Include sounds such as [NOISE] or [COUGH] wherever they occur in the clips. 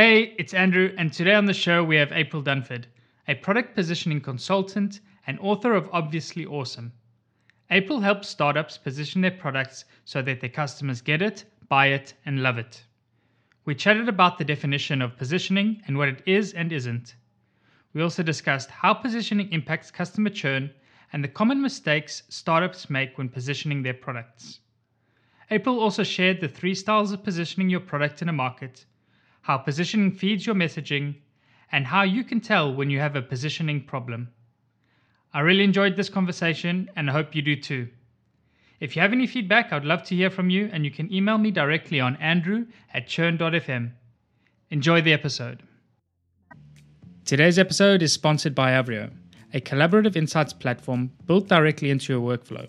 Hey, it's Andrew, and today on the show we have April Dunford, a product positioning consultant and author of Obviously Awesome. April helps startups position their products so that their customers get it, buy it, and love it. We chatted about the definition of positioning and what it is and isn't. We also discussed how positioning impacts customer churn and the common mistakes startups make when positioning their products. April also shared the three styles of positioning your product in a market, how positioning feeds your messaging, and how you can tell when you have a positioning problem. I really enjoyed this conversation and I hope you do too. If you have any feedback, I'd love to hear from you, and you can email me directly on andrew at churn.fm. Enjoy the episode. Today's episode is sponsored by Avrio, a collaborative insights platform built directly into your workflow.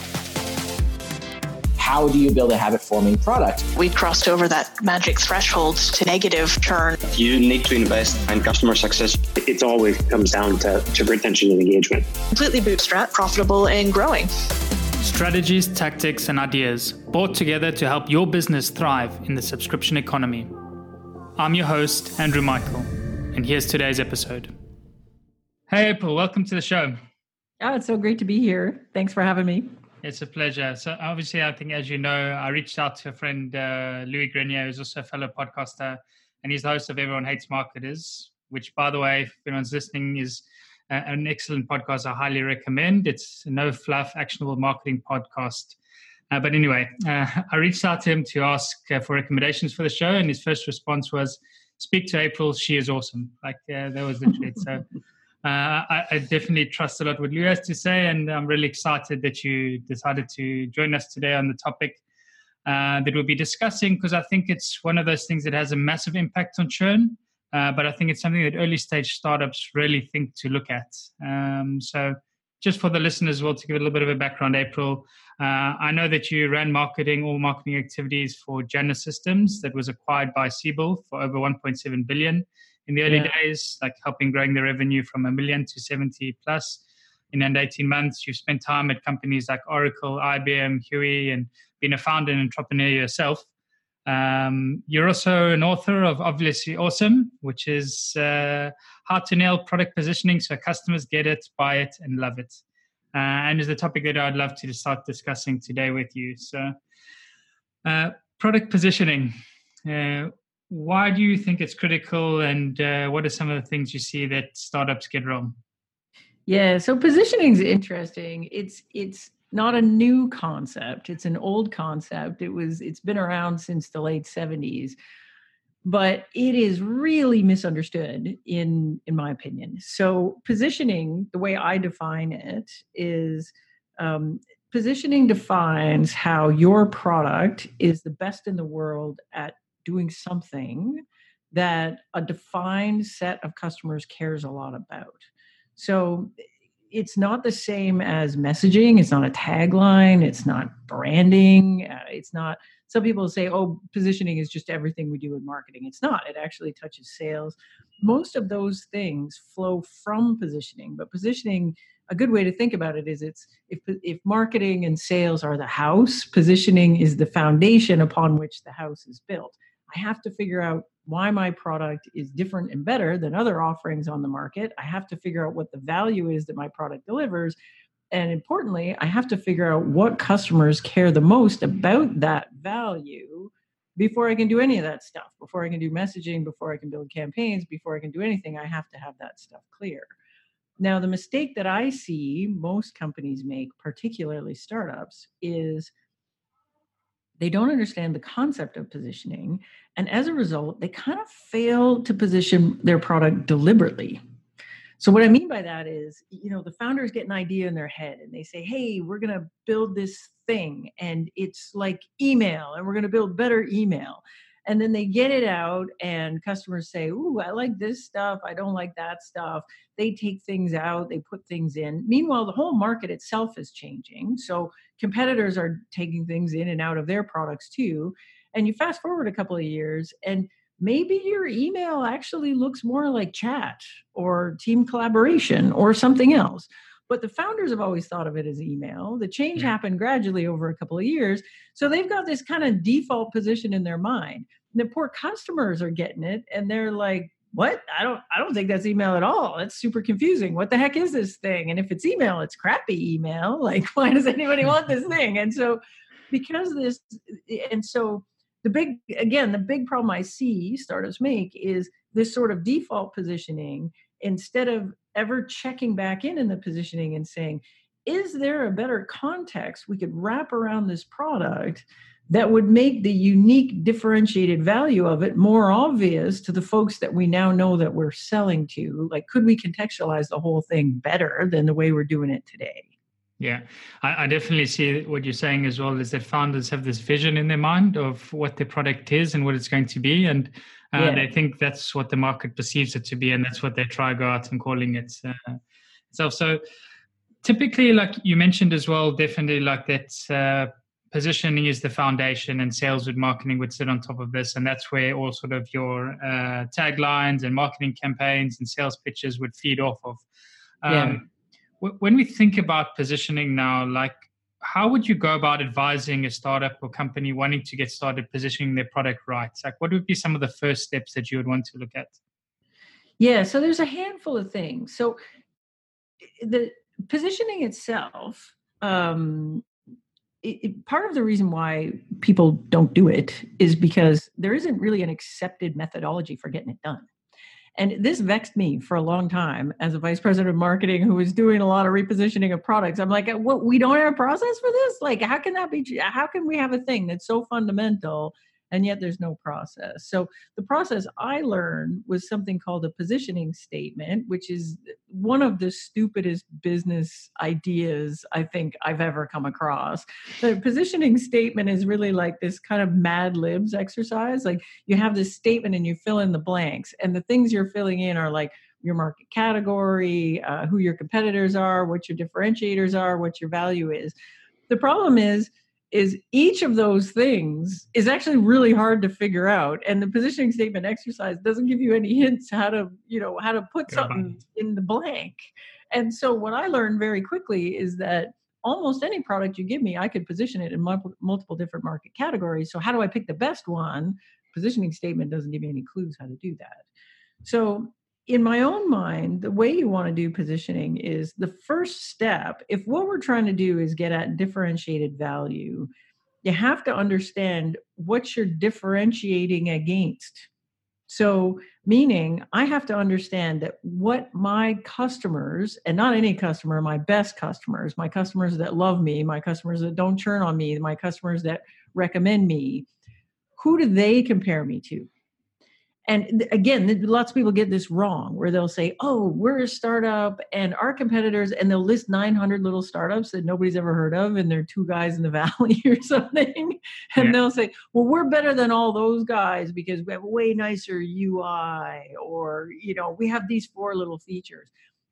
How do you build a habit forming product? We crossed over that magic threshold to negative churn. You need to invest in customer success. it always comes down to, to retention and engagement. Completely bootstrap, profitable and growing. Strategies, tactics, and ideas brought together to help your business thrive in the subscription economy. I'm your host, Andrew Michael, and here's today's episode. Hey, April, welcome to the show. Oh, it's so great to be here. Thanks for having me. It's a pleasure. So, obviously, I think, as you know, I reached out to a friend, uh, Louis Grenier, who's also a fellow podcaster, and he's the host of Everyone Hates Marketers, which, by the way, if anyone's listening, is uh, an excellent podcast. I highly recommend. It's a no fluff, actionable marketing podcast. Uh, but anyway, uh, [LAUGHS] I reached out to him to ask uh, for recommendations for the show, and his first response was, "Speak to April. She is awesome." Like uh, that was the tweet. So. Uh, I, I, definitely trust a lot what Lou has to say, and I'm really excited that you decided to join us today on the topic uh, that we'll be discussing because I think it's one of those things that has a massive impact on churn, uh, but I think it's something that early stage startups really think to look at. Um, so, just for the listeners, as well, to give a little bit of a background, April, uh, I know that you ran marketing, all marketing activities for Janna Systems that was acquired by Siebel for over 1.7 billion in the early Yeah. days, like helping growing the revenue from a million to 70 plus in under 18 months. You've spent time at companies like Oracle, IBM, Huey, and been a founder and entrepreneur yourself. Um, you're also an author of Obviously Awesome, which is uh, how to nail product positioning so customers get it, buy it, and love it. Uh, and is the topic that I'd love to start discussing today with you. So, uh, product positioning. Uh, why do you think it's critical, and uh, what are some of the things you see that startups get wrong? Yeah, so positioning is interesting. It's it's not a new concept. It's an old concept. It was it's been around since the late 70s. But it is really misunderstood in in my opinion. So positioning, the way I define it is um, positioning defines how your product is the best in the world at doing something that a defined set of customers cares a lot about. So it's not the same as messaging. It's not a tagline. It's not branding. Uh, it's not. Some people say, "Oh, positioning is just everything we do in marketing." It's not. It actually touches sales. Most of those things flow from positioning, but positioning. A good way to think about it is it's if if marketing and sales are the house, positioning is the foundation upon which the house is built. I have to figure out why my product is different and better than other offerings on the market. I have to figure out what the value is that my product delivers. And importantly, I have to figure out what customers care the most about that value before I can do any of that stuff. Before I can do messaging, before I can build campaigns, before I can do anything, I have to have that stuff clear. Now, the mistake that I see most companies make, particularly startups, is they don't understand the concept of positioning. And as a result, they kind of fail to position their product deliberately. So, what I mean by that is, you know, the founders get an idea in their head and they say, hey, we're going to build this thing and it's like email and we're going to build better email and then they get it out and customers say ooh i like this stuff. I don't like that stuff. They take things out they put things in. Meanwhile the whole market itself is changing so competitors are taking things in and out of their products too. And you fast forward a couple of years and maybe your email actually looks more like chat or team collaboration or something else but the founders have always thought of it as email. The change mm-hmm. happened gradually over a couple of years. So they've got this kind of default position in their mind. And the poor customers are getting it and they're like, what? I don't I don't think that's email at all. It's super confusing. What the heck is this thing? And if it's email, it's crappy email. [LAUGHS] Like why does anybody want this thing? And so because this and so the big again the big problem i see startups make is this sort of default positioning instead of ever checking back in in the positioning and saying, is there a better context we could wrap around this product that would make the unique differentiated value of it more obvious to the folks that we now know that we're selling to? Like could we contextualize the whole thing better than the way we're doing it today? Yeah. I, I, definitely see what you're saying as well is that founders have this vision in their mind of what their product is and what it's going to be and and yeah. I think that's what the market perceives it to be, and that's what they try to go out and calling it uh, itself. So typically, like you mentioned as well, definitely like that uh, positioning is the foundation, and sales with marketing would sit on top of this, and that's where all sort of your uh, taglines and marketing campaigns and sales pitches would feed off of. Um, yeah. w- when we think about positioning now, like how would you go about advising a startup or company wanting to get started positioning their product right? Like, what would be some of the first steps that you would want to look at? Yeah, so there's a handful of things. So, the positioning itself, um, it, it, part of the reason why people don't do it is because there isn't really an accepted methodology for getting it done. And this vexed me for a long time as a vice president of marketing who was doing a lot of repositioning of products. I'm like, what? We don't have a process for this? Like, how can that be? How can we have a thing that's so fundamental and yet there's no process. So the process I learned was something called a positioning statement, which is one of the stupidest business ideas I think I've ever come across. The positioning statement is really like this kind of mad libs exercise. Like you have this statement and you fill in the blanks, and the things you're filling in are like your market category, uh, who your competitors are, what your differentiators are, what your value is. The problem is is each of those things is actually really hard to figure out. And the positioning statement exercise doesn't give you any [LAUGHS] hints how to you know how to put something in the blank. And so what i learned very quickly is that almost any product you give me i could position it in multiple, multiple different market categories. So how do i pick the best one? Positioning statement doesn't give me any clues how to do that. So in my own mind, the way you want to do positioning is the first step. If what we're trying to do is get at differentiated value, you have to understand what you're differentiating against. So, meaning I have to understand that what my customers, and not any customer, my best customers, my customers that love me, my customers that don't churn on me, my customers that recommend me, who do they compare me to? And again lots of people get this wrong where they'll say oh we're a startup and our competitors and they'll list 900 little startups that nobody's ever heard of and they're two guys in the [LAUGHS] valley or something and yeah. they'll say well we're better than all those guys because we have a way nicer ui or you know we have these four little features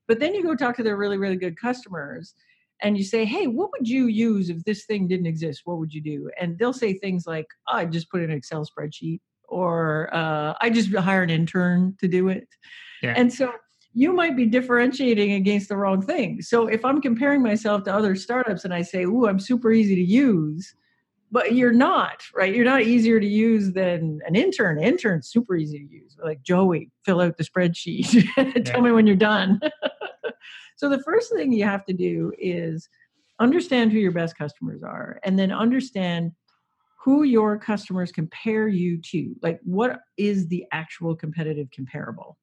but then you go talk to their really really good customers and you say, hey, what would you use if this thing didn't exist? What would you do? And they'll say things like, oh, I just put in an Excel spreadsheet or uh, I just hire an intern to do it. Yeah. And so you might be differentiating against the wrong thing. So if I'm comparing myself to other startups and I say, "Ooh, I'm super easy to use," but you're not, right? You're not easier to use than an intern. An intern's super easy to use. Like Joey, fill out the spreadsheet. [LAUGHS] Tell yeah. me when you're done. [LAUGHS] so the first thing you have to do is understand who your best customers are and then understand who your customers compare you to. Like, what is the actual competitive comparable?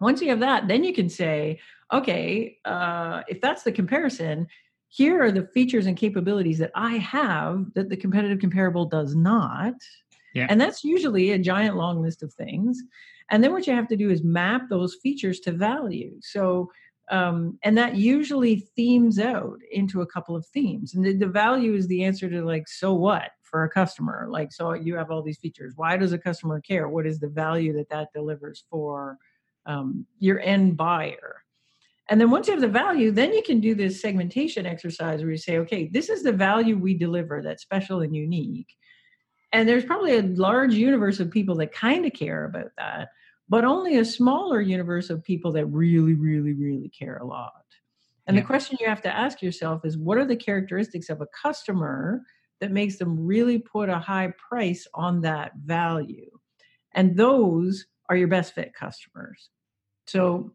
Once you have that, then you can say, okay, uh, if that's the comparison, here are the features and capabilities that I have that the competitive comparable does not. Yeah. And that's usually a giant long list of things. And then what you have to do is map those features to value. So, um, and that usually themes out into a couple of themes. And the, the value is the answer to like, so what for a customer? Like, so you have all these features. Why does a customer care? What is the value that that delivers for um, your end buyer? And then once you have the value, then you can do this segmentation exercise where you say, okay, this is the value we deliver that's special and unique. And there's probably a large universe of people that kind of care about that, but only a smaller universe of people that really, really, really care a lot. And Yeah. the question you have to ask yourself is what are the characteristics of a customer that makes them really put a high price on that value? And those are your best fit customers. So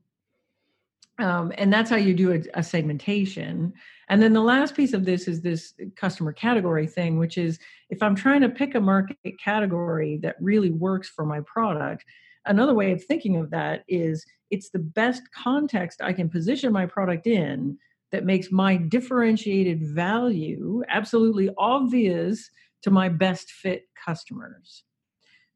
um, and that's how you do a, a segmentation. And then the last piece of this is this customer category thing, which is if I'm trying to pick a market category that really works for my product, another way of thinking of that is it's the best context I can position my product in that makes my differentiated value absolutely obvious to my best fit customers.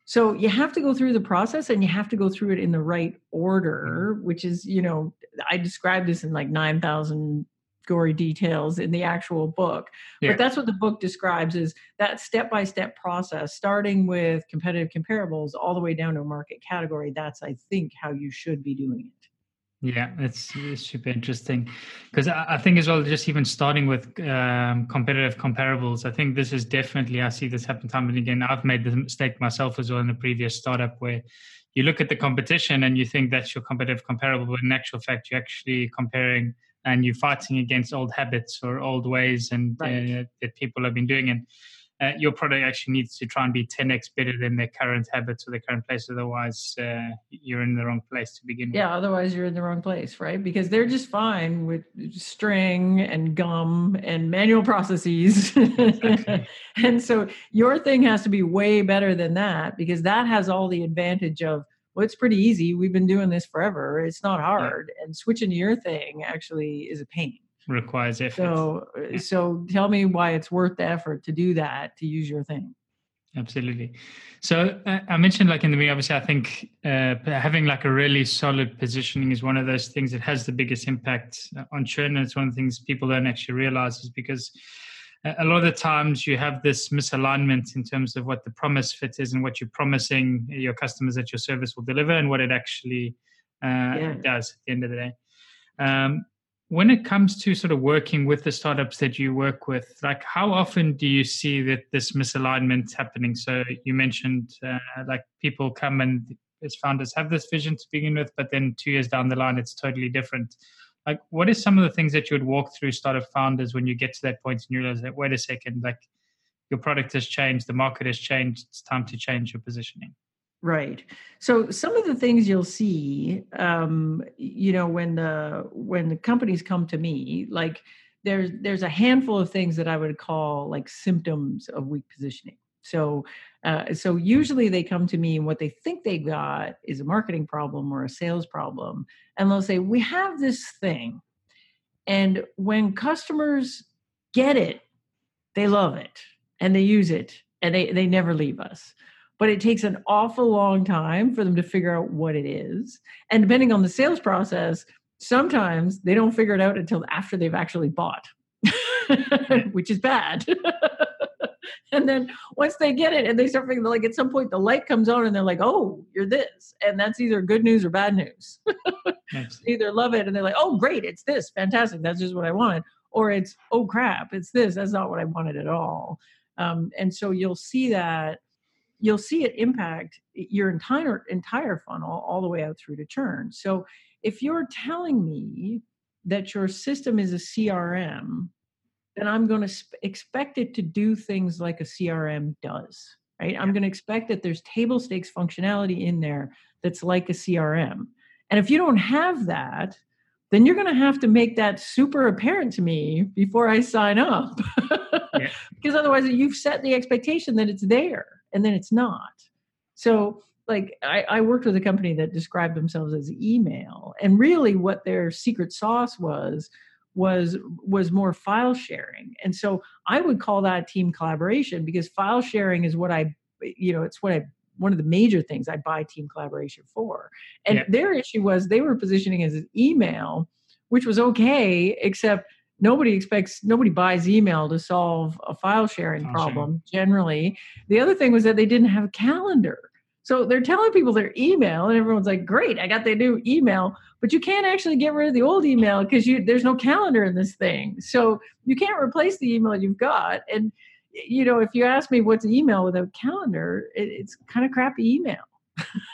So you have to go through the process and you have to go through it in the right order, which is, you know, I describe this in like 9,000 gory details in the actual book. Yeah. But that's what the book describes is that step-by-step process starting with competitive comparables all the way down to a market category. That's I think how you should be doing it. Yeah, it's, it's super interesting because I, I think as well, just even starting with um, competitive comparables, I think this is definitely, I see this happen time and again. I've made the mistake myself as well in a previous startup where you look at the competition and you think that's your competitive comparable, but in actual fact, you're actually comparing and you're fighting against old habits or old ways and Right. uh, that people have been doing. And uh, your product actually needs to try and be 10x better than their current habits or their current place. Otherwise, uh, you're in the wrong place to begin with. Yeah, otherwise you're in the wrong place, right? Because they're just fine with string and gum and manual processes. Exactly. [LAUGHS] and so your thing has to be way better than that because that has all the advantage of well, it's pretty easy. We've been doing this forever. It's not hard. And switching to your thing actually is a pain. Requires effort. So Yeah. so tell me why it's worth the effort to do that, to use your thing. Absolutely. So uh, I mentioned, like in the beginning, obviously, I think uh, having like a really solid positioning is one of those things that has the biggest impact uh, on churn. And it's one of the things people don't actually realize is because uh, a lot of the times you have this misalignment in terms of what the promise fit is and what you're promising your customers that your service will deliver and what it actually uh, Yeah. does at the end of the day. Um, when it comes to sort of working with the startups that you work with, like how often do you see that this misalignment happening? So you mentioned uh, like people come and as founders have this vision to begin with, but then two years down the line, it's totally different. Like, what is some of the things that you would walk through startup founders when you get to that point and you realize that wait a second, like your product has changed, the market has changed, it's time to change your positioning. Right. So some of the things you'll see, um, you know, when the when the companies come to me, like there's there's a handful of things that I would call like symptoms of weak positioning. So uh, so usually they come to me and what they think they got is a marketing problem or a sales problem, and they'll say we have this thing, and when customers get it, they love it and they use it and they they never leave us but it takes an awful long time for them to figure out what it is. And depending on the sales process, sometimes they don't figure it out until after they've actually bought, [LAUGHS] which is bad. [LAUGHS] and then once they get it and they start figuring, like at some point the light comes on and they're like, oh, you're this. And that's either good news or bad news. [LAUGHS] Either love it and they're like, oh, great, it's this, fantastic, that's just what I wanted. Or it's, oh, crap, it's this, that's not what I wanted at all. Um, and so you'll see that you'll see it impact your entire entire funnel all the way out through to churn. So if you're telling me that your system is a CRM, then I'm going to sp- expect it to do things like a CRM does, right? I'm going to expect that there's table stakes functionality in there that's like a CRM. And if you don't have that, then you're going to have to make that super apparent to me before I sign up. Yeah. [LAUGHS] Because otherwise, you've set the expectation that it's there and then it's not. So, like, I, I worked with a company that described themselves as email. And really, what their secret sauce was was was more file sharing and so i would call that team collaboration because file sharing is what i you know it's what i one of the major things i buy team collaboration for and Yeah. their issue was they were positioning as an email which was okay except nobody expects nobody buys email to solve a file sharing oh, File problem generally. The other thing was that they didn't have a calendar. So they're telling people their email and everyone's like great i got the new email. But you can't actually get rid of the old email because you there's no calendar in this thing. So you can't replace the email you've got. And you know if you ask me what's email without calendar it, it's kind of crappy email [LAUGHS]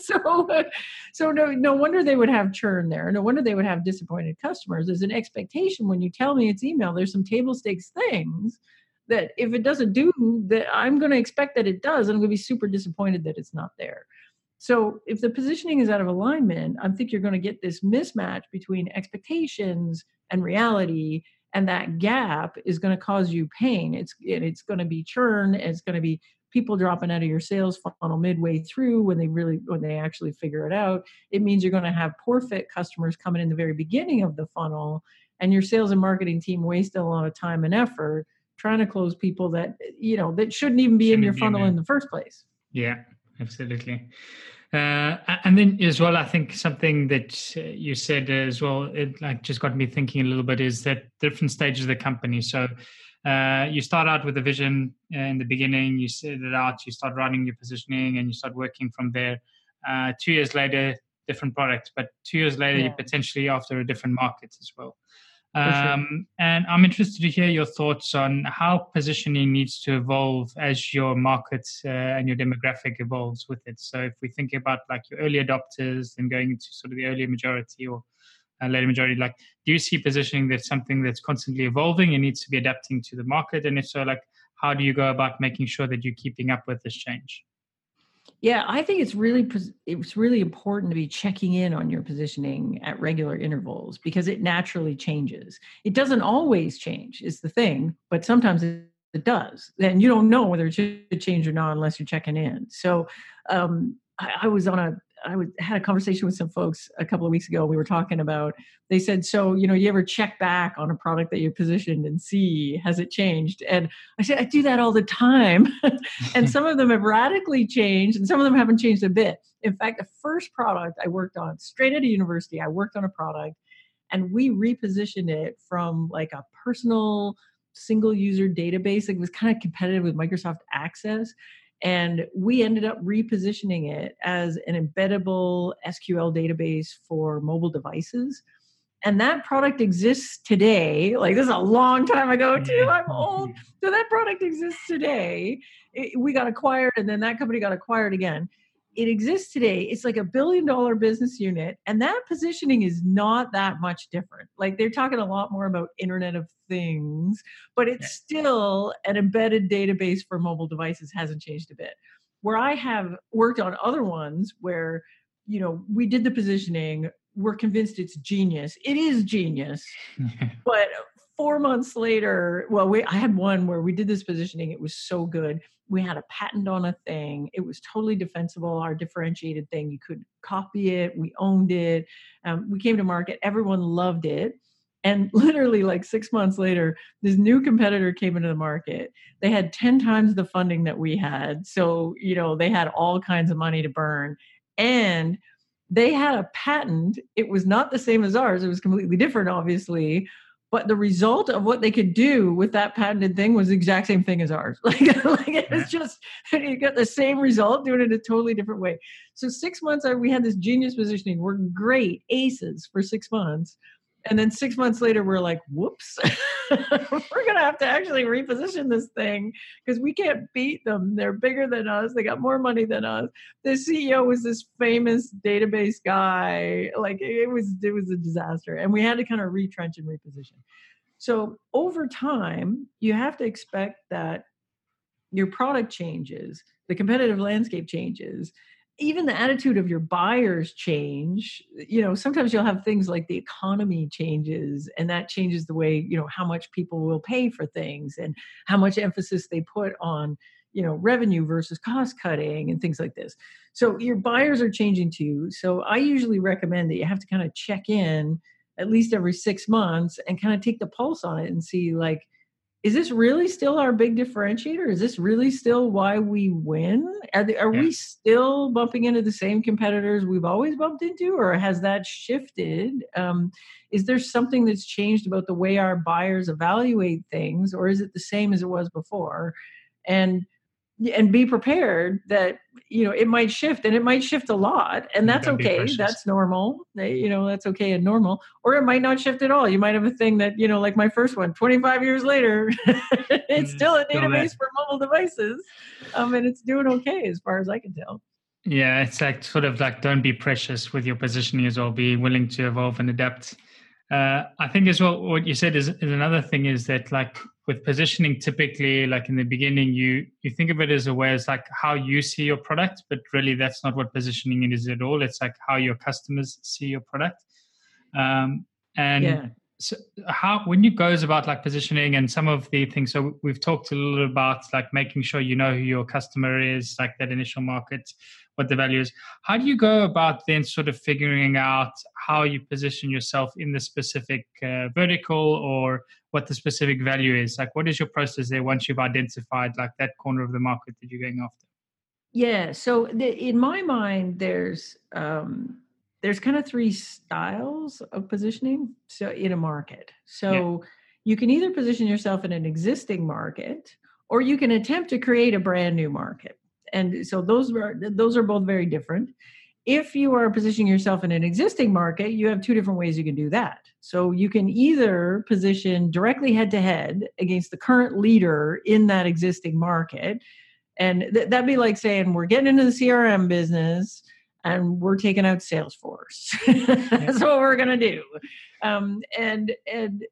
so uh, so no no wonder they would have churn there. No wonder they would have disappointed customers. There's an expectation when you tell me it's email there's some table stakes things that if it doesn't do that i'm going to expect that it does and i'm going to be super disappointed that it's not there. So if the positioning is out of alignment i think you're going to get this mismatch between expectations and reality and that gap is going to cause you pain. It's it's going to be churn it's going to be people dropping out of your sales funnel midway through when they really when they actually figure it out it means you're going to have poor fit customers coming in the very beginning of the funnel and your sales and marketing team wasted a lot of time and effort trying to close people that you know that shouldn't even be in Shouldn't your in funnel there. in the first place Yeah, absolutely. Uh, and then as well, I think something that uh, you said as well, it like just got me thinking a little bit is that different stages of the company. So uh, you start out with a vision uh, in the beginning, you set it out, you start running your positioning, and you start working from there. Uh, two years later, different product, but two years later, Yeah. you're potentially after a different market as well. For sure. Um, and I'm interested to hear your thoughts on how positioning needs to evolve as your market uh, and your demographic evolves with it. So, if we think about like your early adopters and going into sort of the early majority or uh, later majority, like, do you see positioning that's something that's constantly evolving and needs to be adapting to the market? And if so, like, how do you go about making sure that you're keeping up with this change? Yeah, I think it's really it's really important to be checking in on your positioning at regular intervals because it naturally changes. It doesn't always change, is the thing, but sometimes it, it does. And you don't know whether it should change or not unless you're checking in. So um, I, I was on a I was, had a conversation with some folks a couple of weeks ago. We were talking about. They said, "So you know, you ever check back on a product that you positioned and see has it changed?" And I said, "I do that all the time." [LAUGHS] and some of them have radically changed, and some of them haven't changed a bit. In fact, the first product I worked on straight out of university, I worked on a product, and we repositioned it from like a personal single user database. It was kind of competitive with Microsoft Access and we ended up repositioning it as an embeddable SQL database for mobile devices. And that product exists today. Like this is a long time ago too. Mm-hmm. I'm old. Mm-hmm. So that product exists today. It, we got acquired and then that company got acquired again. It exists today. It's like a billion dollar business unit. And that positioning is not that much different. Like they're talking a lot more about Internet of Things, but it's still an embedded database for mobile devices, hasn't changed a bit. Where I have worked on other ones where, you know, we did the positioning, we're convinced it's genius. It is genius [LAUGHS] but four months later well we, i had one where we did this positioning it was so good we had a patent on a thing. It was totally defensible our differentiated thing. You could copy it. We owned it. Um, we came to market. Everyone loved it. And [LAUGHS] literally like six months later this new competitor came into the market. They had 10 times the funding that we had. So you know they had all kinds of money to burn. And they had a patent. It was not the same as ours. It was completely different obviously but the result of what they could do with that patented thing was the exact same thing as ours. [LAUGHS] Like, like it was just you got the same result doing it a totally different way. So six months uh, we had this genius positioning. We're great aces for six months. And then six months later we're like whoops [LAUGHS] [LAUGHS] we're gonna have to actually reposition this thing because we can't beat them. They're bigger than us. They got more money than us. The ceo was this famous database guy. Like it was it was a disaster and we had to kind of retrench and reposition. So over time you have to expect that your product changes the competitive landscape changes even the attitude of your buyers change. You know sometimes you'll have things like the economy changes and that changes the way you know how much people will pay for things and how much emphasis they put on you know revenue versus cost cutting and things like this. So your buyers are changing too. So i usually recommend that you have to kind of check in at least every six months and kind of take the pulse on it and see like is this really still our big differentiator? Is this really still why we win? Are, the, are yeah. we still bumping into the same competitors we've always bumped into, or has that shifted? Um, is there something that's changed about the way our buyers evaluate things, or is it the same as it was before? And and be prepared that you know it might shift and it might shift a lot and that's okay that's normal you know that's okay and normal or it might not shift at all you might have a thing that you know like my first one 25 years later [LAUGHS] it's mm, still a database for mobile devices um, and it's doing okay as far as i can tell. Yeah it's like sort of like don't be precious with your positioning as well be willing to evolve and adapt. Uh, I think as well, what you said is, is, another thing is that like with positioning, typically like in the beginning, you you think of it as a way as like how you see your product, but really that's not what positioning is at all. It's like how your customers see your product. Um, and yeah. so how when you goes about like positioning and some of the things, so we've talked a little about like making sure you know who your customer is, like that initial market, what the value is. How do you go about then sort of figuring out how you position yourself in the specific uh, vertical or what the specific value is? Like, what is your process there once you've identified like that corner of the market that you're going after? Yeah. So the, in my mind, there's um, there's kind of three styles of positioning. So in a market, so yeah. you can either position yourself in an existing market, or you can attempt to create a brand new market and so those are those are both very different if you are positioning yourself in an existing market you have two different ways you can do that so you can either position directly head to head against the current leader in that existing market and th- that'd be like saying we're getting into the crm business and we're taking out salesforce. [LAUGHS] That's what we're going to do. Um, and and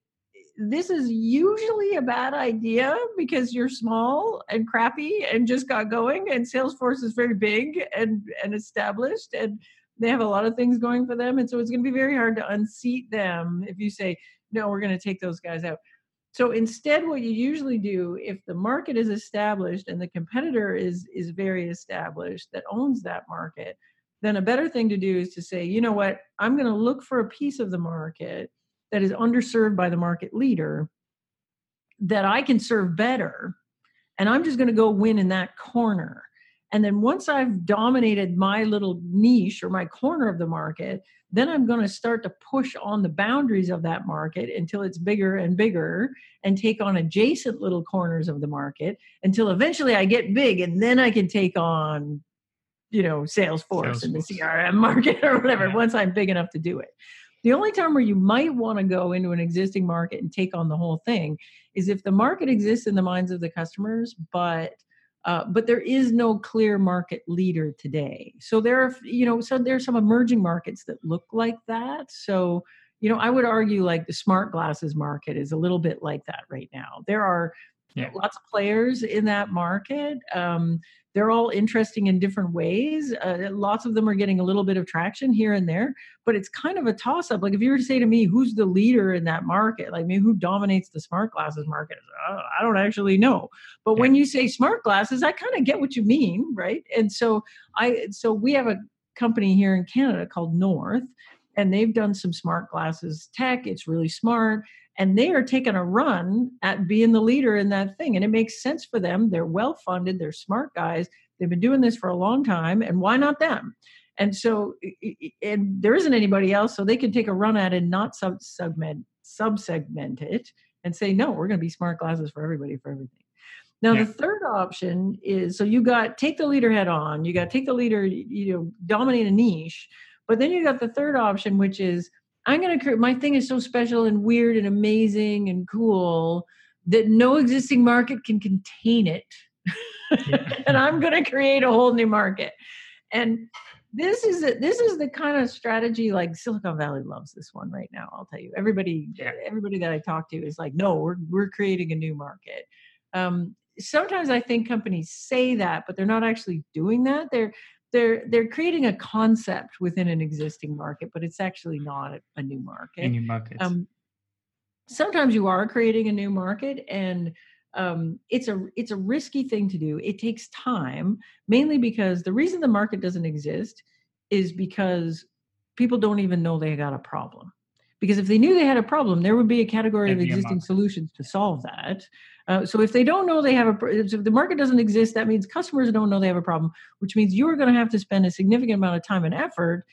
this is usually a bad idea because you're small and crappy and just got going and salesforce is very big and and established and they have a lot of things going for them and so it's going to be very hard to unseat them if you say no we're going to take those guys out so instead what you usually do if the market is established and the competitor is is very established that owns that market then a better thing to do is to say you know what i'm going to look for a piece of the market that is underserved by the market leader that I can serve better. And I'm just going to go win in that corner. And then once I've dominated my little niche or my corner of the market, then I'm going to start to push on the boundaries of that market until it's bigger and bigger and take on adjacent little corners of the market until eventually I get big and then I can take on, you know, Salesforce, Salesforce. and the CRM market or whatever yeah. once I'm big enough to do it. The only time where you might want to go into an existing market and take on the whole thing is if the market exists in the minds of the customers, but uh, but there is no clear market leader today. So there are, you know, so there are some emerging markets that look like that. So, you know, I would argue like the smart glasses market is a little bit like that right now. There are yeah. lots of players in that market. Um, they're all interesting in different ways. Uh, lots of them are getting a little bit of traction here and there, but it's kind of a toss up. Like if you were to say to me, who's the leader in that market? Like me, who dominates the smart glasses market? Uh, I don't actually know. But yeah. when you say smart glasses, I kind of get what you mean, right? And so I, so we have a company here in Canada called North, and they've done some smart glasses tech. It's really smart and they are taking a run at being the leader in that thing and it makes sense for them. They're well funded they're smart guys they've been doing this for a long time and why not them? And so and there isn't anybody else so they can take a run at it and not sub segment subsegment it and say no we're going to be smart glasses for everybody for everything. Now yeah. the third option is so you got take the leader head on you got take the leader you know dominate a niche but then you got the third option which is I'm going to create my thing is so special and weird and amazing and cool that no existing market can contain it. [LAUGHS] and I'm going to create a whole new market. And this is a, this is the kind of strategy like Silicon Valley loves this one right now. I'll tell you, everybody yeah. everybody that I talk to is like, no, we're we're creating a new market. Um, sometimes I think companies say that, but they're not actually doing that. They're they're they're creating a concept within an existing market, but it's actually not a, new market. A new market. Um, sometimes you are creating a new market, and um, it's a it's a risky thing to do. It takes time, mainly because the reason the market doesn't exist is because people don't even know they got a problem. because if they knew they had a problem, there would be a category of There'd a existing solutions to solve that. Uh, so if they don't know they have a, if the market doesn't exist, that means customers don't know they have a problem, which means you're going to have to spend a significant amount of time and effort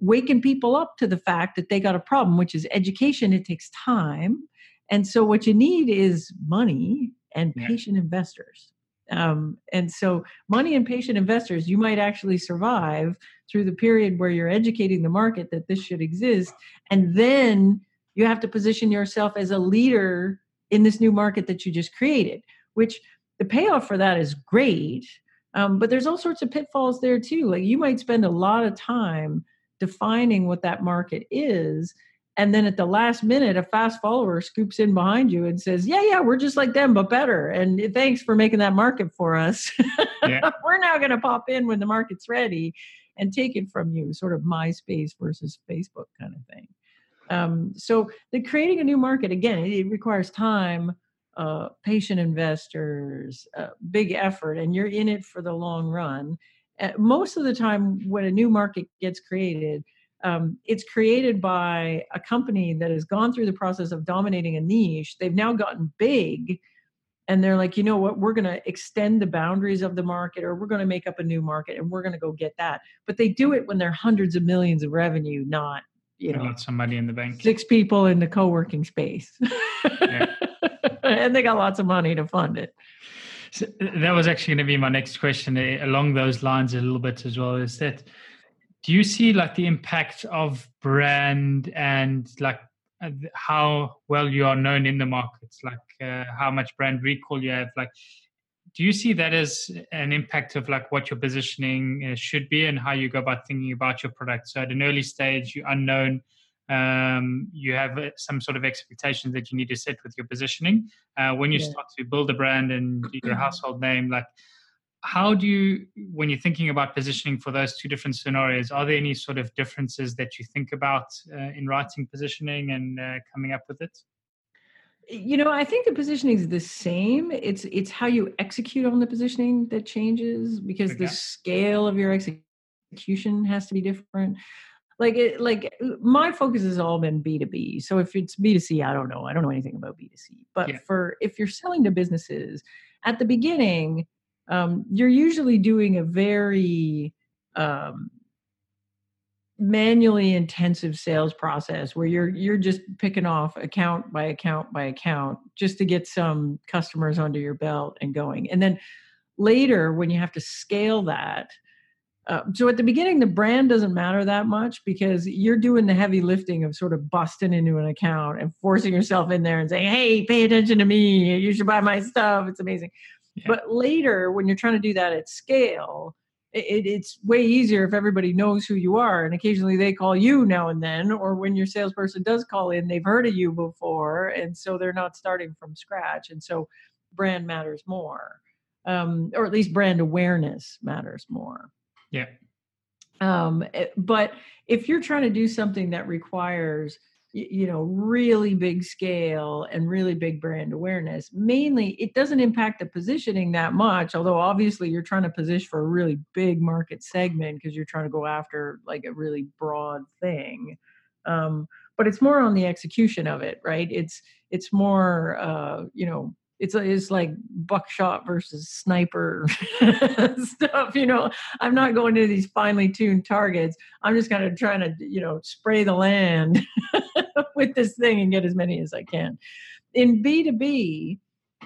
waking people up to the fact that they got a problem, which is education. It takes time, and so what you need is money and Yeah. patient investors. Um, and so money and patient investors, you might actually survive through the period where you're educating the market that this should exist, and then you have to position yourself as a leader in this new market that you just created. Which the payoff for that is great, um, but there's all sorts of pitfalls there too. Like you might spend a lot of time defining what that market is. And then at the last minute, a fast follower scoops in behind you and says, Yeah, yeah, we're just like them, but better. And thanks for making that market for us. Yeah. [LAUGHS] we're now going to pop in when the market's ready and take it from you, sort of MySpace versus Facebook kind of thing. Um, so, the creating a new market, again, it, it requires time, uh, patient investors, uh, big effort, and you're in it for the long run. Uh, most of the time, when a new market gets created, um, it's created by a company that has gone through the process of dominating a niche. They've now gotten big, and they're like, you know what, we're going to extend the boundaries of the market, or we're going to make up a new market, and we're going to go get that. But they do it when they're hundreds of millions of revenue, not you know Got some money in the bank. six people in the co-working space Yeah. [LAUGHS] and they got lots of money to fund it So that was actually going to be my next question eh, along those lines a little bit as well. Is that do you see like the impact of brand and like uh, how well you are known in the markets, like uh, how much brand recall you have? Like, do you see that as an impact of like what your positioning uh, should be and how you go about thinking about your product? So at an early stage, you're unknown. Um, you have uh, some sort of expectations that you need to set with your positioning. Uh, when you Yeah. start to build a brand and your [CLEARS THROAT] household name, like how do you when you're thinking about positioning for those two different scenarios are there any sort of differences that you think about uh, in writing positioning and uh, coming up with it you know i think the positioning is the same. It's it's how you execute on the positioning that changes because the scale of your execution has to be different. Like it like my focus has all been b2b so if it's b2c i don't know. I don't know anything about b2c but Yeah. for if you're selling to businesses at the beginning um, you're usually doing a very um, manually intensive sales process where you're you're just picking off account by account by account just to get some customers under your belt and going. And then later when you have to scale that uh, so at the beginning the brand doesn't matter that much because you're doing the heavy lifting of sort of busting into an account and forcing yourself in there and saying hey pay attention to me. You should buy my stuff. It's amazing. Yeah. but later when you're trying to do that at scale it, it's way easier if everybody knows who you are and occasionally they call you now and then or when your salesperson does call in they've heard of you before and so they're not starting from scratch and so brand matters more um, or at least brand awareness matters more. Yeah. Um, eh, but if you're trying to do something that requires you know really big scale and really big brand awareness. Mainly it doesn't impact the positioning that much although obviously you're trying to position for a really big market segment because you're trying to go after like a really broad thing. Um, but it's more on the execution of it right? It's it's more uh, you know it's it's like buckshot versus sniper [LAUGHS] stuff you know? I'm not going to these finely tuned targets. I'm just kind of trying to you know spray the land [LAUGHS] with this thing and get as many as i can. In b2b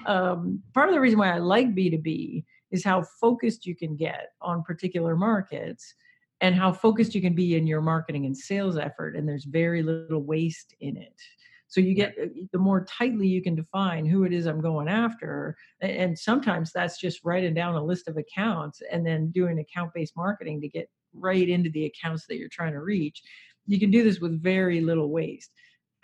um, part of the reason why i like b2b is how focused you can get on particular markets and how focused you can be in your marketing and sales effort and there's very little waste in it so you get uh, the more tightly you can define who it is i'm going after and sometimes that's just writing down a list of accounts and then doing account based marketing to get right into the accounts that you're trying to reach. You can do this with very little waste.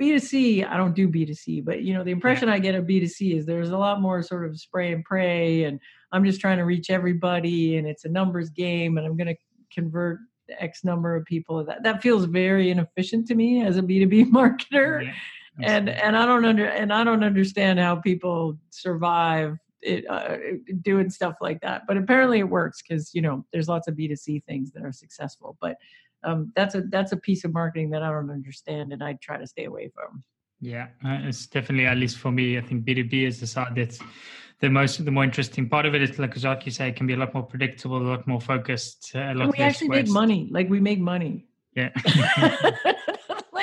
B2c i don't do b2c but you know the impression i get of b2c is there's a lot more sort of spray and pray and i'm just trying to reach everybody and it's a numbers game and i'm going to convert x number of people. That that feels very inefficient to me as a b2b [LAUGHS] marketer. Yeah and and I don't under and I don't understand how people survive it uh, doing stuff like that. But apparently it works because you know there's lots of B2C things that are successful. But um, that's a that's a piece of marketing that I don't understand, and I try to stay away from. Yeah, uh, it's definitely at least for me. I think B two B is the side that's the most the more interesting part of it. it. Is like like you say, it can be a lot more predictable, a lot more focused. A lot we actually waste. make money. Like we make money. Yeah. [LAUGHS] [LAUGHS]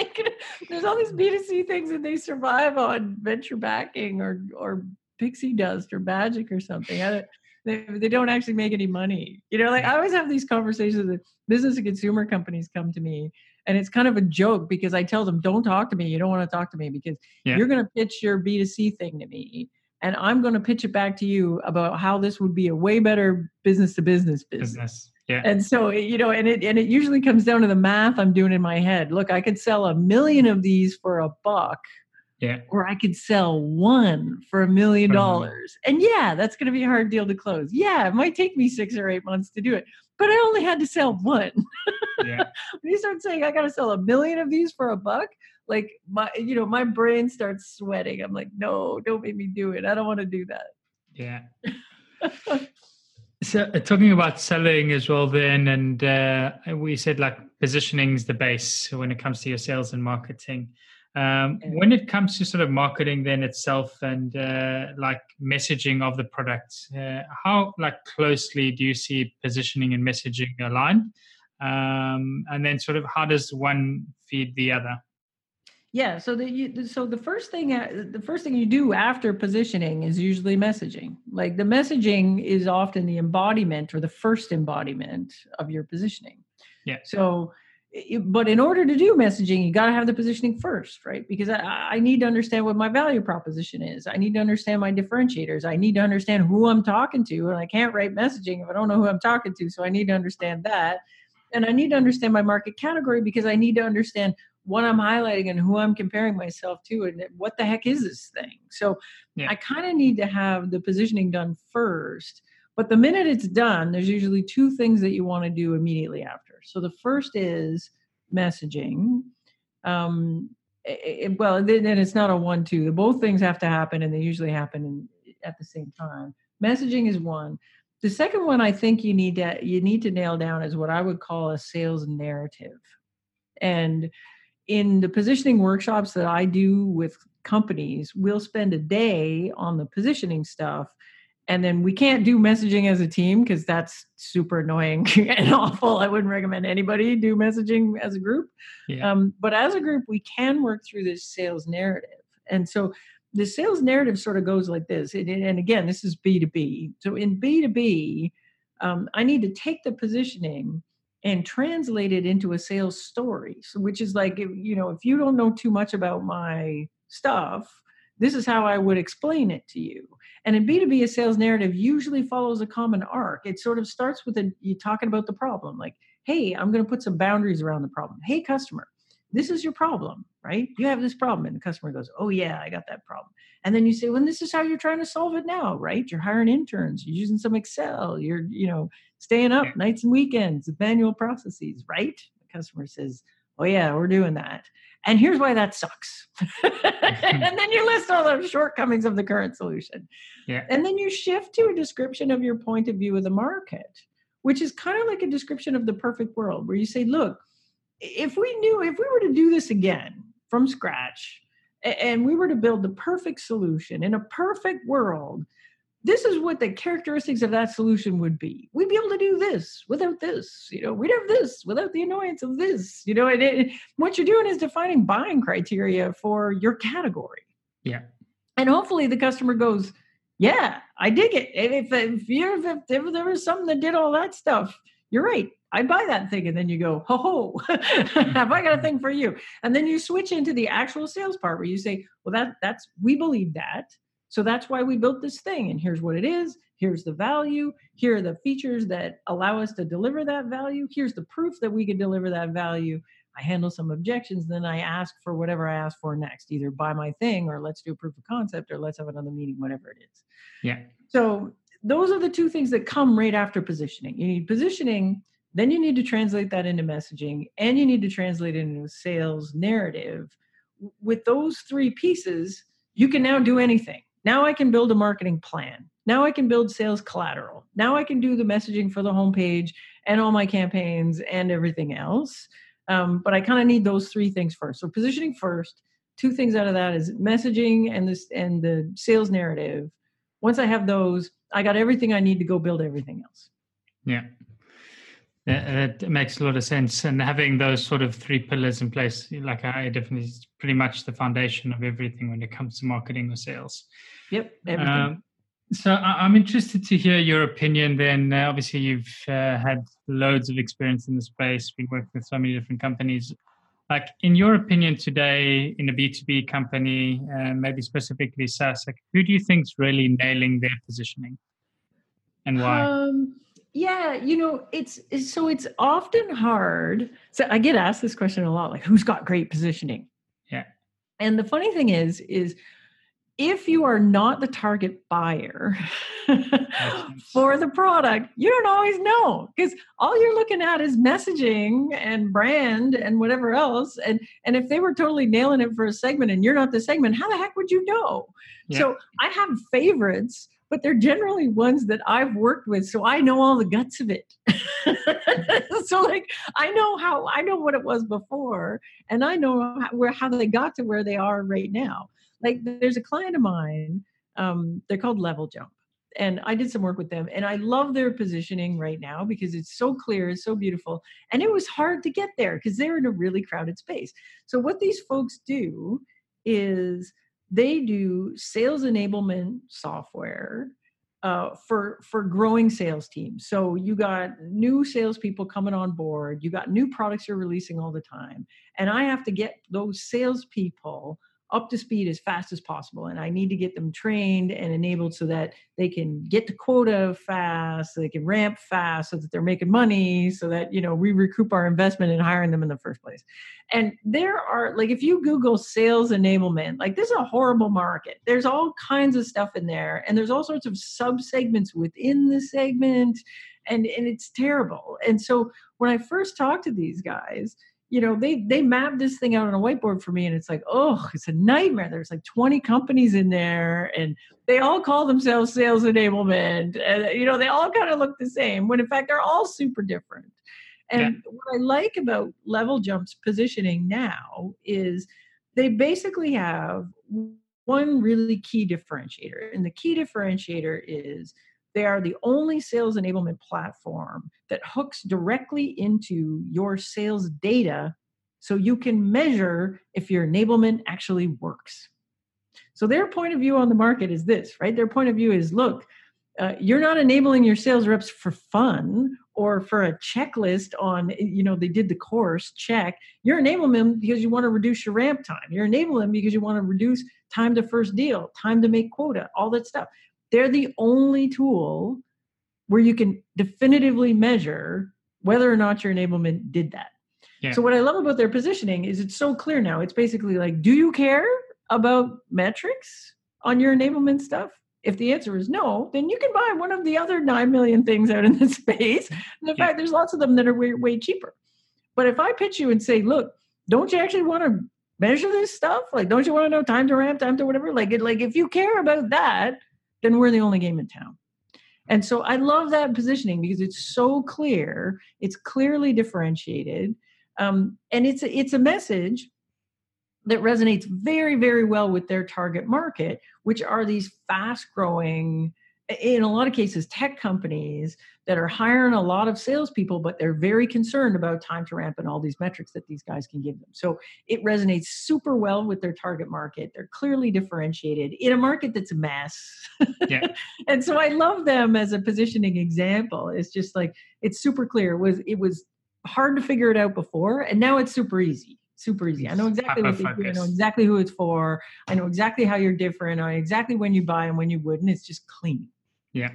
like there's all these B2C things and they survive on venture backing or or pixie dust or magic or something. I, they, they don't actually make any money. You know, like I always have these conversations with business and consumer companies come to me and it's kind of a joke because I tell them, don't talk to me. You don't want to talk to me because yeah. you're going to pitch your B2C thing to me and I'm going to pitch it back to you about how this would be a way better business to business business. Yeah. And so, you know, and it and it usually comes down to the math I'm doing in my head. Look, I could sell a million of these for a buck. Yeah. Or I could sell one for a million dollars. And yeah, that's going to be a hard deal to close. Yeah, it might take me 6 or 8 months to do it. But I only had to sell one. [LAUGHS] Yeah. when you start saying I got to sell a million of these for a buck, like my you know, my brain starts sweating. I'm like, "No, don't make me do it. I don't want to do that." Yeah. [LAUGHS] So uh, talking about selling as well, then, and uh, we said like positioning is the base when it comes to your sales and marketing. Um, when it comes to sort of marketing then itself and uh, like messaging of the product, uh, how like closely do you see positioning and messaging aligned? Um, and then sort of how does one feed the other? Yeah. So the you, so the first thing uh, the first thing you do after positioning is usually messaging. Like the messaging is often the embodiment or the first embodiment of your positioning. Yeah. So but in order to do messaging you got to have the positioning first right because I, I, need to understand what my value proposition is i need to understand my differentiators i need to understand who i'm talking to and i can't write messaging if i don't know who i'm talking to so i need to understand that and i need to understand my market category because i need to understand what I'm highlighting and who I'm comparing myself to and what the heck is this thing. So yeah. I kind of need to have the positioning done first. But the minute it's done, there's usually two things that you want to do immediately after. So the first is messaging. Um, it, well, then, it's not a one-two. Both things have to happen, and they usually happen in, at the same time. Messaging is one. The second one I think you need to you need to nail down is what I would call a sales narrative. And in the positioning workshops that I do with companies, we'll spend a day on the positioning stuff. And then we can't do messaging as a team because that's super annoying [LAUGHS] and awful. I wouldn't recommend anybody do messaging as a group. Yeah. Um, but as a group, we can work through this sales narrative. And so the sales narrative sort of goes like this. And, and again, this is B2B. So in B2B, um, I need to take the positioning and translate it into a sales story. So, which is like, you know, if you don't know too much about my stuff, this is how I would explain it to you. And in B2B, a sales narrative usually follows a common arc. It sort of starts with a, you talking about the problem, like, hey, I'm going to put some boundaries around the problem. Hey, customer, this is your problem, right? You have this problem. And the customer goes, oh, yeah, I got that problem. And then you say, well, this is how you're trying to solve it now, right? You're hiring interns, you're using some Excel, you're, you know, staying up nights and weekends, manual processes, right? The customer says, oh, yeah, we're doing that. And here's why that sucks. [LAUGHS] and then you list all the shortcomings of the current solution. Yeah. And then you shift to a description of your point of view of the market, which is kind of like a description of the perfect world, where you say, look, if we knew, if we were to do this again from scratch, and we were to build the perfect solution in a perfect world, this is what the characteristics of that solution would be. We'd be able to do this without this. You know, we'd have this without the annoyance of this. You know, and it, what you're doing is defining buying criteria for your category. Yeah. And hopefully the customer goes, yeah, I dig it. If, if, if, if, if there was something that did all that stuff, you're right. I buy that thing. And then you go, ho ho, [LAUGHS] have I got a thing for you? And then you switch into the actual sales part where you say, well, that that's we believe that. So that's why we built this thing. And here's what it is. Here's the value. Here are the features that allow us to deliver that value. Here's the proof that we can deliver that value. I handle some objections, then I ask for whatever I ask for next, either buy my thing or let's do a proof of concept or let's have another meeting, whatever it is. Yeah. So those are the two things that come right after positioning. You need positioning, then you need to translate that into messaging, and you need to translate it into a sales narrative. With those three pieces, you can now do anything. Now I can build a marketing plan. Now I can build sales collateral. Now I can do the messaging for the homepage and all my campaigns and everything else. Um, but I kind of need those three things first. So positioning first. Two things out of that is messaging and this and the sales narrative. Once I have those, I got everything I need to go build everything else. Yeah. It makes a lot of sense. And having those sort of three pillars in place, like I definitely is pretty much the foundation of everything when it comes to marketing or sales. Yep. Everything. Um, so I'm interested to hear your opinion. Then, uh, obviously, you've uh, had loads of experience in the space, been working with so many different companies. Like, in your opinion, today in a B2B company, uh, maybe specifically SaaS, like, who do you think's really nailing their positioning, and why? Um, yeah, you know, it's, it's so it's often hard. So I get asked this question a lot, like who's got great positioning? Yeah. And the funny thing is, is if you are not the target buyer [LAUGHS] for the product, you don't always know because all you're looking at is messaging and brand and whatever else. And and if they were totally nailing it for a segment and you're not the segment, how the heck would you know? Yeah. So I have favorites, but they're generally ones that I've worked with, so I know all the guts of it. [LAUGHS] so like I know how I know what it was before, and I know how, where how they got to where they are right now. Like there's a client of mine, um, they're called Level Jump, and I did some work with them, and I love their positioning right now because it's so clear, it's so beautiful, and it was hard to get there because they're in a really crowded space. So what these folks do is they do sales enablement software uh, for for growing sales teams. So you got new salespeople coming on board. You got new products you're releasing all the time, and I have to get those salespeople up to speed as fast as possible. And I need to get them trained and enabled so that they can get to quota fast, so they can ramp fast, so that they're making money, so that you know we recoup our investment in hiring them in the first place. And there are like if you Google sales enablement, like this is a horrible market. There's all kinds of stuff in there, and there's all sorts of sub segments within the segment, and and it's terrible. And so when I first talked to these guys, you know they they mapped this thing out on a whiteboard for me and it's like oh it's a nightmare there's like 20 companies in there and they all call themselves sales enablement and you know they all kind of look the same when in fact they're all super different and yeah. what i like about level jumps positioning now is they basically have one really key differentiator and the key differentiator is they are the only sales enablement platform that hooks directly into your sales data so you can measure if your enablement actually works. So their point of view on the market is this, right? Their point of view is look, uh, you're not enabling your sales reps for fun or for a checklist on you know they did the course check you're enabling them because you want to reduce your ramp time you're enabling them because you want to reduce time to first deal time to make quota all that stuff they're the only tool where you can definitively measure whether or not your enablement did that. Yeah. So what I love about their positioning is it's so clear now. It's basically like, do you care about metrics on your enablement stuff? If the answer is no, then you can buy one of the other 9 million things out in the [LAUGHS] space. And in yeah. fact, there's lots of them that are way, way cheaper. But if I pitch you and say, look, don't you actually want to measure this stuff? Like, don't you want to know time to ramp, time to whatever? Like, it, like if you care about that, then we're the only game in town. And so I love that positioning because it's so clear, it's clearly differentiated, um, and it's a, it's a message that resonates very very well with their target market, which are these fast growing in a lot of cases tech companies that are hiring a lot of salespeople, but they're very concerned about time to ramp and all these metrics that these guys can give them. So it resonates super well with their target market. They're clearly differentiated in a market that's a mess. Yeah. [LAUGHS] and so I love them as a positioning example. It's just like it's super clear. It was it was hard to figure it out before, and now it's super easy super easy. I know exactly what they do. I know exactly who it's for. I know exactly how you're different. I know exactly when you buy and when you wouldn't. It's just clean. Yeah,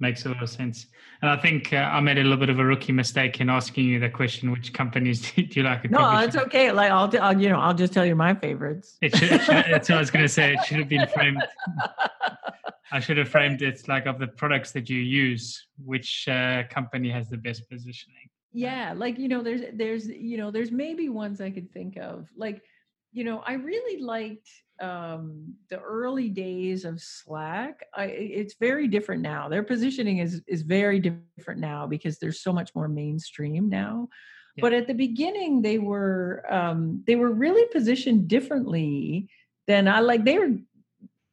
makes a lot of sense. And I think uh, I made a little bit of a rookie mistake in asking you the question: which companies [LAUGHS] do you like? No, it's okay. Like I'll, I'll, you know, I'll just tell you my favorites. It should, it should, that's what I was going to say. It should have been framed. [LAUGHS] I should have framed it like of the products that you use, which uh, company has the best positioning? Yeah, like you know, there's there's you know, there's maybe ones I could think of. Like you know, I really liked um, the early days of Slack. I, it's very different now. Their positioning is is very different now because there's so much more mainstream now. Yeah. But at the beginning, they were um, they were really positioned differently than I like. They were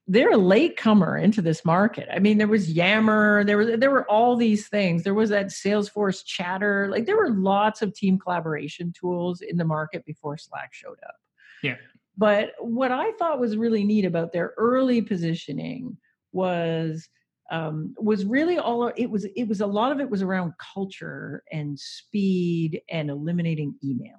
they're a late comer into this market. I mean, there was Yammer, there was there were all these things. There was that Salesforce chatter. Like there were lots of team collaboration tools in the market before Slack showed up. Yeah. But what I thought was really neat about their early positioning was um, was really all it was it was a lot of it was around culture and speed and eliminating email.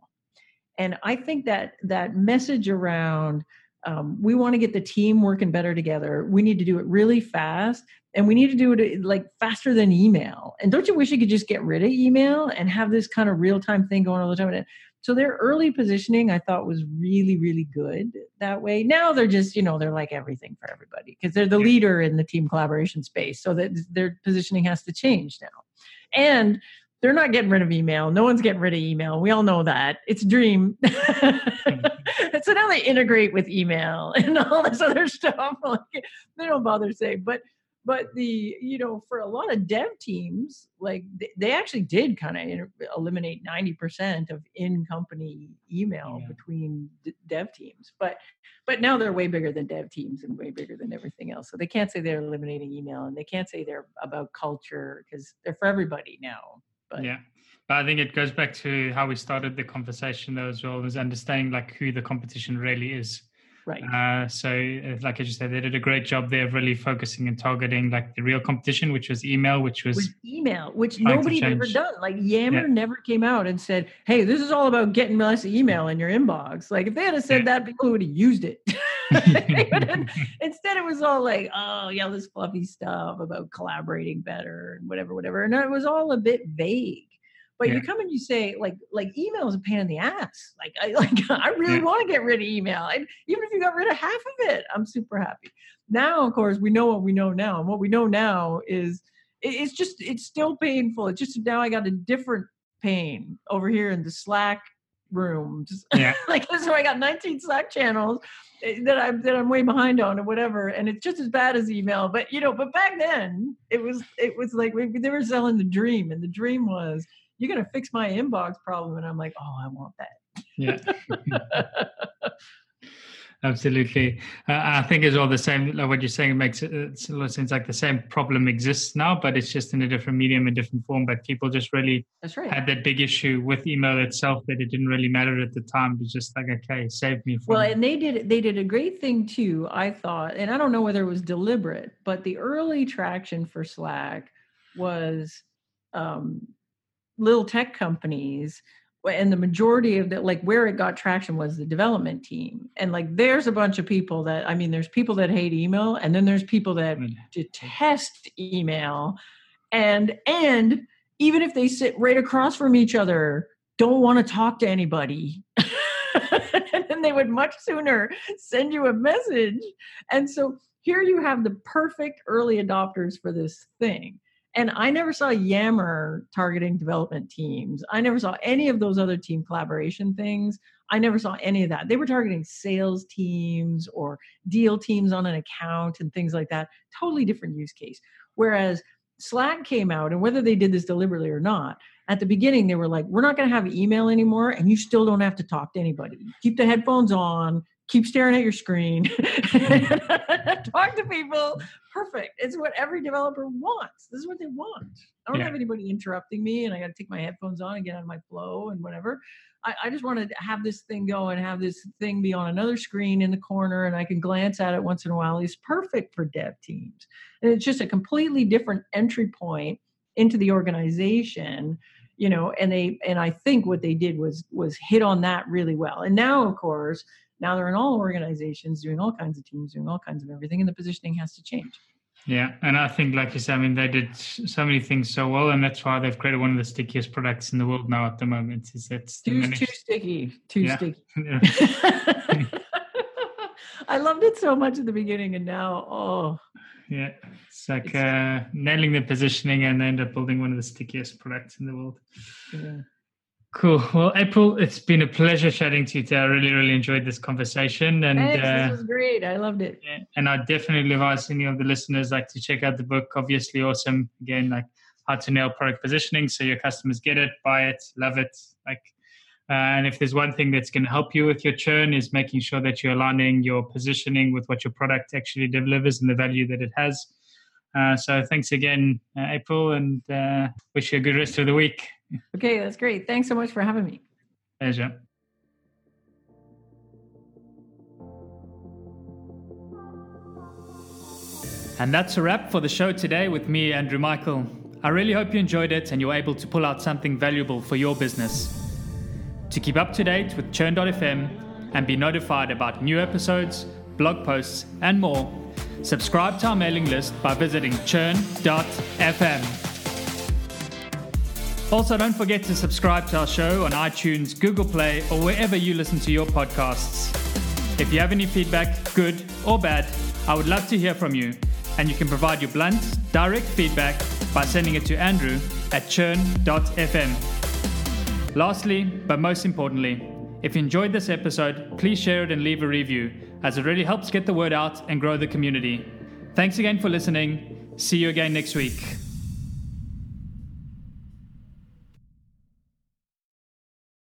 And i think that that message around um, we want to get the team working better together we need to do it really fast and we need to do it like faster than email. And don't you wish you could just get rid of email and have this kind of real-time thing going all the time so their early positioning i thought was really really good that way. Now they're just you know they're like everything for everybody because they're the leader in the team collaboration space so that their positioning has to change now. And they're not getting rid of email. No one's getting rid of email. We all know that. It's a dream. Mm-hmm. [LAUGHS] So now they integrate with email and all this other [LAUGHS] stuff. Like, they don't bother saying but but the you know for a lot of dev teams like they, they actually did kind of eliminate 90% of in company email Yeah. between d- dev teams but but now they're way bigger than dev teams and way bigger than everything else so they can't say they're eliminating email and they can't say they're about culture because they're for everybody now but yeah but i think it goes back to how we started the conversation though as well was understanding like who the competition really is right uh, so uh, like i just said they did a great job there of really focusing and targeting like the real competition which was email which was with email, which nobody had ever done. Like Yammer Yeah. never came out and said, "Hey, this is all about getting less email in your inbox." Like if they had said Yeah. that, people would have used it. [LAUGHS] [LAUGHS] Instead, it was all like, "Oh, yeah, this fluffy stuff about collaborating better and whatever, whatever," and it was all a bit vague. But Yeah. you come and you say, like, like email is a pain in the ass. Like, I [LAUGHS] like, I really Yeah. want to get rid of email. And even if you got rid of half of it, I'm super happy. Now, of course, we know what we know now, and what we know now is it- it's just it's still painful. It's just now I got a different pain over here in the Slack room. Just yeah [LAUGHS] like so I got 19 Slack channels eh, that I'm that I'm way behind on or whatever, and it's just as bad as email. But you know, but back then it was it was like we, they were selling the dream, and the dream was you're gonna fix my inbox problem, and I'm like, oh, I want that. yeah [LAUGHS] absolutely uh, i think it's all the same like what you're saying makes it it's a lot of sense like the same problem exists now but it's just in a different medium and different form but people just really That's right. had that big issue with email itself that it didn't really matter at the time it was just like okay save me from Well, and they did they did a great thing too, I thought, and I don't know whether it was deliberate, but the early traction for Slack was um, little tech companies, and the majority of the like where it got traction was the development team, and like there's a bunch of people that I mean, there's people that hate email, and then there's people that Mm. detest email, and and even if they sit right across from each other, don't want to talk to anybody. and [LAUGHS] then they would much sooner send you a message. And so here you have the perfect early adopters for this thing. And I never saw Yammer targeting development teams. I never saw any of those other team collaboration things. I never saw any of that. They were targeting sales teams or deal teams on an account and things like that. Totally different use case. Whereas Slack came out, and whether they did this deliberately or not, at the beginning they were like, "We're not going to have email anymore, and you still don't have to talk to anybody. Keep the headphones on, keep staring at your screen, mm-hmm. [LAUGHS] talk to people. Perfect. It's what every developer wants. This is what they want. I don't Yeah. have anybody interrupting me, and I got to take my headphones on and get out of my flow and whatever. I, I just want to have this thing go and have this thing be on another screen in the corner, and I can glance at it once in a while. It's perfect for dev teams, and it's just a completely different entry point into the organization you know and they and i think what they did was was hit on that really well and now of course now they're in all organizations doing all kinds of teams doing all kinds of everything and the positioning has to change Yeah, and I think, like you said, I mean, they did so many things so well, and that's why they've created one of the stickiest products in the world now at the moment. Is that too too sticky too Yeah. sticky [LAUGHS] [LAUGHS] i loved it so much at the beginning and now oh yeah, it's like It's- uh, nailing the positioning and end up building one of the stickiest products in the world. yeah Cool. Well, April, it's been a pleasure chatting to you today. I really, really enjoyed this conversation, and Thanks, uh, this was great. I loved it. and I definitely advise any of the listeners like to check out the book. Obviously, awesome. Again, like how to nail product positioning so your customers get it, buy it, love it. Like, uh, and if there's one thing that's going to help you with your churn is making sure that you're aligning your positioning with what your product actually delivers and the value that it has. Uh, so thanks again, uh, April, and uh, wish you a good rest of the week. Okay, that's great. Thanks so much for having me. Pleasure. And that's a wrap for the show today with me, Andrew Michael. I really hope you enjoyed it and you're able to pull out something valuable for your business. To keep up to date with Churn.fm and be notified about new episodes, blog posts, and more, subscribe to our mailing list by visiting churn.fm. Also, don't forget to subscribe to our show on iTunes, Google Play, or wherever you listen to your podcasts. If you have any feedback, good or bad, I would love to hear from you, and you can provide your blunt, direct feedback by sending it to Andrew at churn.fm. Lastly, but most importantly, if you enjoyed this episode, please share it and leave a review, as it really helps get the word out and grow the community. Thanks again for listening. See you again next week.